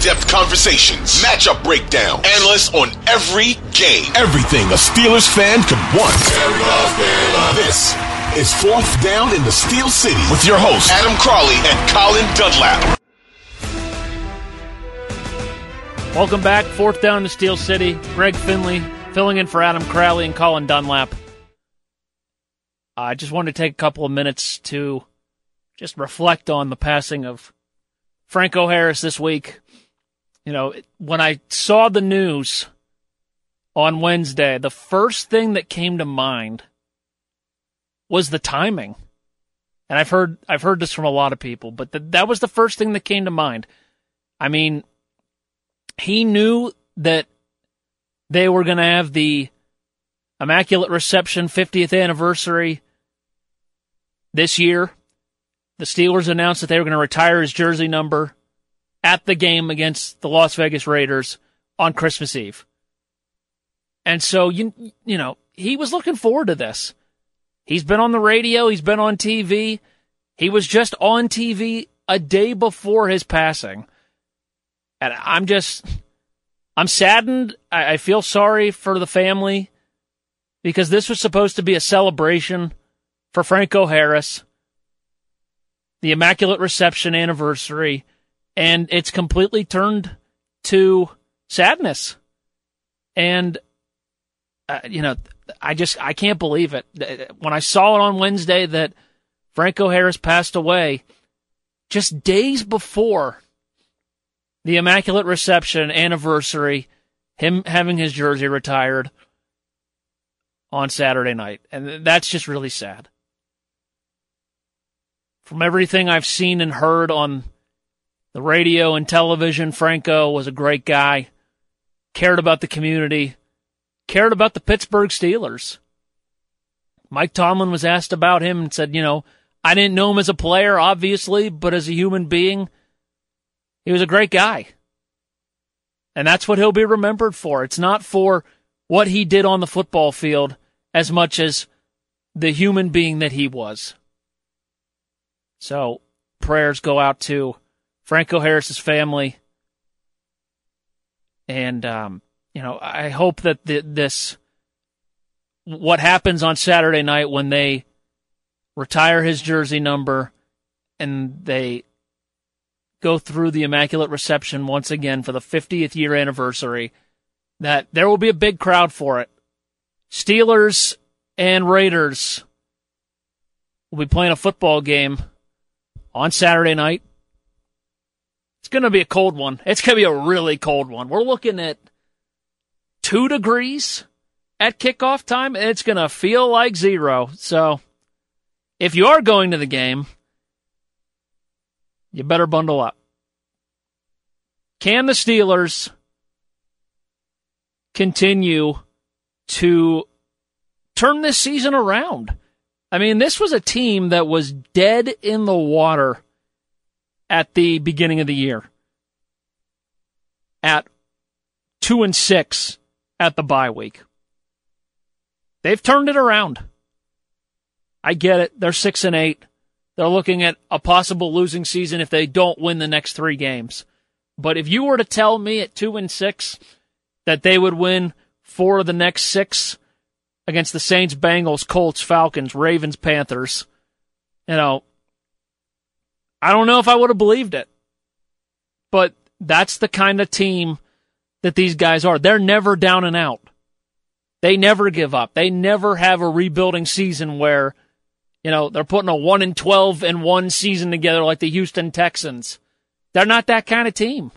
in-depth conversations, matchup breakdown, analysts on every game. Everything a Steelers fan could want. This It's fourth down in the Steel City with your hosts Adam Crowley and Colin Dunlap. Welcome back. Fourth down in the Steel City. Greg Finley filling in for Adam Crowley and Colin Dunlap. Uh, I just wanted to take a couple of minutes to just reflect on the passing of Franco Harris this week. You know, when I saw the news on Wednesday, the first thing that came to mind was the timing. And I've heard I've heard this from a lot of people, but th- that was the first thing that came to mind. I mean, he knew that they were going to have the Immaculate Reception 50th anniversary this year. The Steelers announced that they were going to retire his jersey number at the game against the Las Vegas Raiders on Christmas Eve. And so you you know, he was looking forward to this. He's been on the radio, he's been on TV. He was just on TV a day before his passing. And I'm just I'm saddened. I, I feel sorry for the family because this was supposed to be a celebration for Franco Harris, the Immaculate Reception anniversary, and it's completely turned to sadness. And, uh, you know, I just, I can't believe it. When I saw it on Wednesday that Franco Harris passed away, just days before the Immaculate Reception anniversary, him having his jersey retired on Saturday night. And that's just really sad. From everything I've seen and heard on the radio and television, Franco was a great guy, cared about the community, cared about the Pittsburgh Steelers. Mike Tomlin was asked about him and said, you know, I didn't know him as a player, obviously, but as a human being, he was a great guy. And that's what he'll be remembered for. It's not for what he did on the football field as much as the human being that he was. So prayers go out to Franco Harris's family. And, um, you know, I hope that the, this, what happens on Saturday night when they retire his jersey number and they go through the Immaculate Reception once again for the 50th year anniversary, that there will be a big crowd for it. Steelers and Raiders will be playing a football game on Saturday night. Going to be a cold one. It's going to be a really cold one. We're looking at two degrees at kickoff time, and it's going to feel like zero. So if you are going to the game, you better bundle up. Can the Steelers continue to turn this season around? I mean, this was a team that was dead in the water at the beginning of the year. At two and six at the bye week. They've turned it around. I get it. They're six and eight. They're looking at a possible losing season if they don't win the next three games. But if you were to tell me at two and six that they would win four of the next six against the Saints, Bengals, Colts, Falcons, Ravens, Panthers, you know, I don't know if I would have believed it. But that's the kind of team that these guys are. They're never down and out. They never give up. They never have a rebuilding season where you know, they're putting a 1 and 12 and 1 season together like the Houston Texans. They're not that kind of team.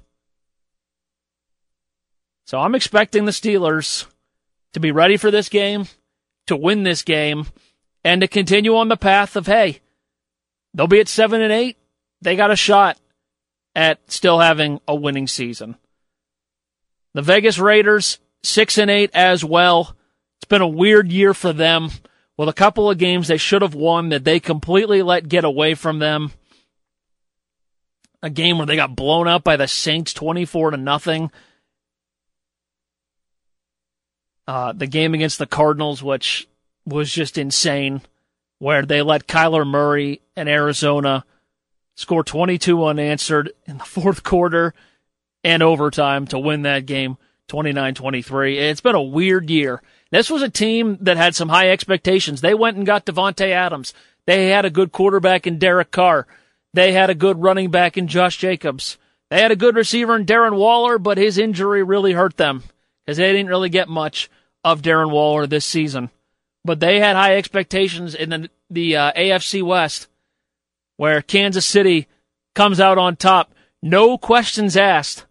So I'm expecting the Steelers to be ready for this game, to win this game, and to continue on the path of, hey, they'll be at 7 and 8. They got a shot at still having a winning season. The Vegas Raiders, 6 and 8 as well. It's been a weird year for them with a couple of games they should have won that they completely let get away from them. A game where they got blown up by the Saints 24 to nothing. Uh, the game against the Cardinals, which was just insane, where they let Kyler Murray and Arizona score 22 unanswered in the fourth quarter. and overtime to win that game 29-23. It's been a weird year. This was a team that had some high expectations. They went and got Davante Adams. They had a good quarterback in Derek Carr. They had a good running back in Josh Jacobs. They had a good receiver in Darren Waller, but his injury really hurt them because they didn't really get much of Darren Waller this season. But they had high expectations in the, the uh, AFC West, where Kansas City comes out on top, no questions asked.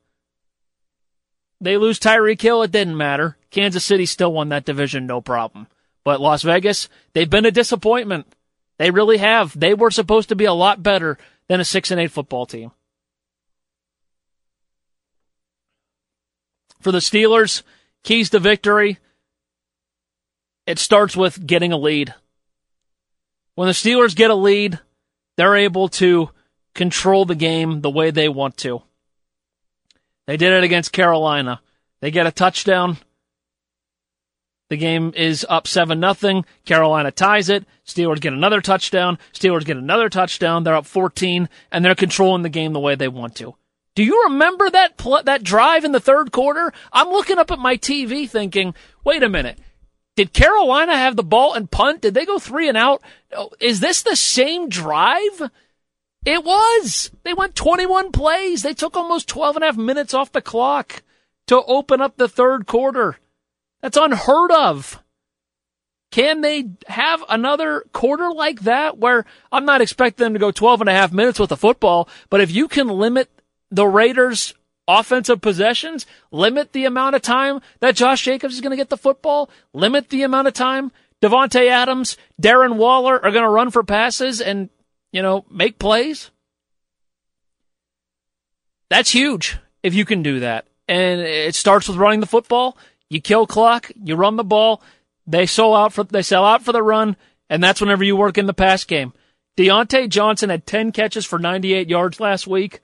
They lose Tyreek Hill, it didn't matter. Kansas City still won that division, no problem. But Las Vegas, they've been a disappointment. They really have. They were supposed to be a lot better than a six and eight football team. For the Steelers, keys to victory. It starts with getting a lead. When the Steelers get a lead, they're able to control the game the way they want to. They did it against Carolina. They get a touchdown. The game is up 7 nothing. Carolina ties it. Steelers get another touchdown. Steelers get another touchdown. They're up 14 and they're controlling the game the way they want to. Do you remember that pl- that drive in the third quarter? I'm looking up at my TV thinking, "Wait a minute. Did Carolina have the ball and punt? Did they go 3 and out? Is this the same drive?" It was. They went 21 plays. They took almost 12 and a half minutes off the clock to open up the third quarter. That's unheard of. Can they have another quarter like that where I'm not expecting them to go 12 and a half minutes with the football, but if you can limit the Raiders offensive possessions, limit the amount of time that Josh Jacobs is going to get the football, limit the amount of time Davante Adams, Darren Waller are going to run for passes and you know, make plays. That's huge if you can do that. And it starts with running the football. You kill clock, you run the ball, they sell out for they sell out for the run, and that's whenever you work in the pass game. Diontae Johnson had 10 catches for 98 yards last week.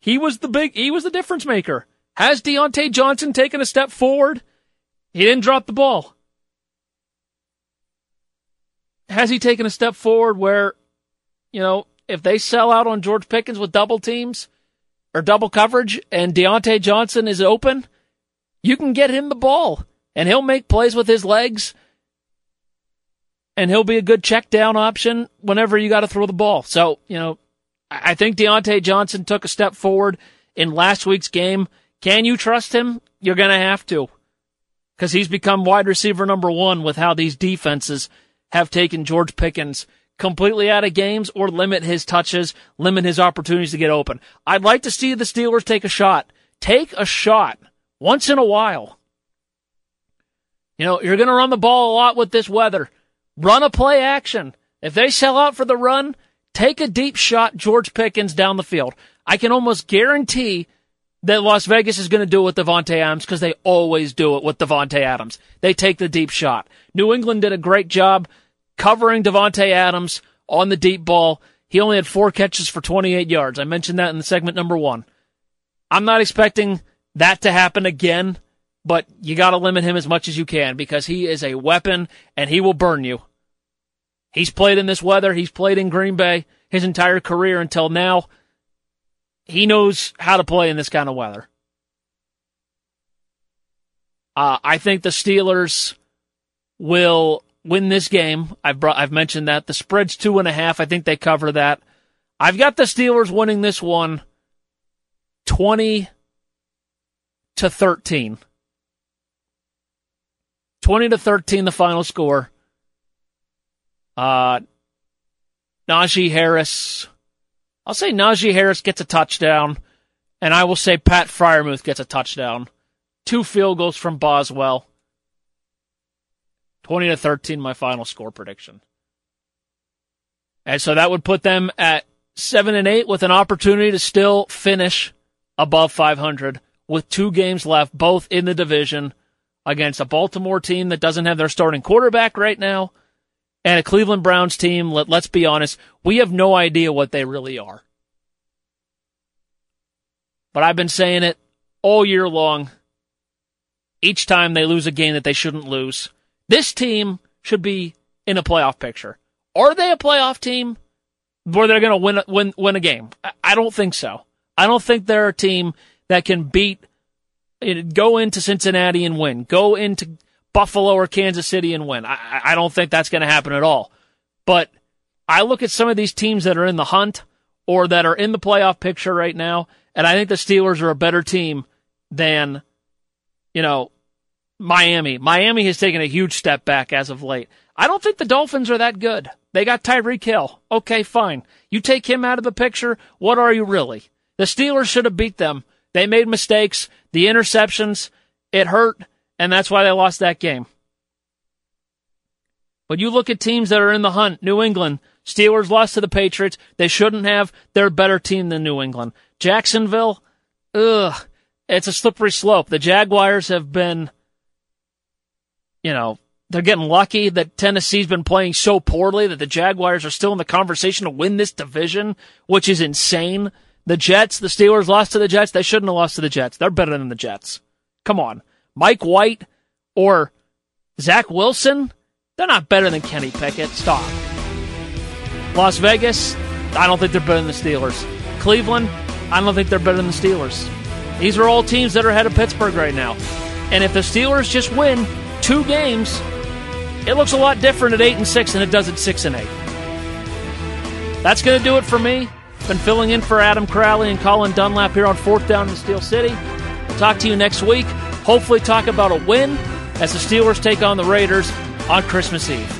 He was the big he was the difference maker. Has Diontae Johnson taken a step forward? He didn't drop the ball. Has he taken a step forward where you know, if they sell out on George Pickens with double teams or double coverage and Diontae Johnson is open, you can get him the ball and he'll make plays with his legs and he'll be a good check down option whenever you got to throw the ball. So, you know, I think Diontae Johnson took a step forward in last week's game. Can you trust him? You're going to have to because he's become wide receiver number one with how these defenses have taken George Pickens completely out of games or limit his touches, limit his opportunities to get open. I'd like to see the Steelers take a shot. Take a shot once in a while. You know, you're going to run the ball a lot with this weather. Run a play action. If they sell out for the run, take a deep shot George Pickens down the field. I can almost guarantee that Las Vegas is going to do it with Davante Adams because they always do it with Davante Adams. They take the deep shot. New England did a great job covering Davante Adams on the deep ball. He only had four catches for 28 yards. I mentioned that in the segment number one. I'm not expecting that to happen again, but you got to limit him as much as you can because he is a weapon and he will burn you. He's played in this weather. He's played in Green Bay his entire career until now. He knows how to play in this kind of weather. Uh, I think the Steelers will win this game. I've brought, I've mentioned that the spread's two and a half. I think they cover that. I've got the Steelers winning this one 20 to 13. 20 to 13 the final score. Uh Najee Harris. I'll say Najee Harris gets a touchdown and I will say Pat Freiermuth gets a touchdown. Two field goals from Boswell. 20 to 13, my final score prediction. And so that would put them at 7 and 8 with an opportunity to still finish above 500 with two games left, both in the division against a Baltimore team that doesn't have their starting quarterback right now and a Cleveland Browns team. Let, let's be honest, we have no idea what they really are. But I've been saying it all year long. Each time they lose a game that they shouldn't lose, this team should be in a playoff picture. Are they a playoff team where they're going to win win win a game? I don't think so. I don't think they're a team that can beat, go into Cincinnati and win, go into Buffalo or Kansas City and win. I, I don't think that's going to happen at all. But I look at some of these teams that are in the hunt or that are in the playoff picture right now, and I think the Steelers are a better team than, you know, Miami. Miami has taken a huge step back as of late. I don't think the Dolphins are that good. They got Tyreek Hill. Okay, fine. You take him out of the picture. What are you really? The Steelers should have beat them. They made mistakes. The interceptions, it hurt, and that's why they lost that game. But you look at teams that are in the hunt, New England, Steelers lost to the Patriots. They shouldn't have. They're a better team than New England. Jacksonville, ugh, it's a slippery slope. The Jaguars have been, you know, they're getting lucky that Tennessee's been playing so poorly that the Jaguars are still in the conversation to win this division, which is insane. The Jets, the Steelers lost to the Jets. They shouldn't have lost to the Jets. They're better than the Jets. Come on. Mike White or Zach Wilson, they're not better than Kenny Pickett. Stop. Las Vegas, I don't think they're better than the Steelers. Cleveland, I don't think they're better than the Steelers. These are all teams that are ahead of Pittsburgh right now. And if the Steelers just win two games, it looks a lot different at 8 and 6 than it does at 6 and 8. That's going to do it for me. Been filling in for Adam Crowley and Colin Dunlap here on Fourth Down in Steel City. Talk to you next week. Hopefully, talk about a win as the Steelers take on the Raiders on Christmas Eve.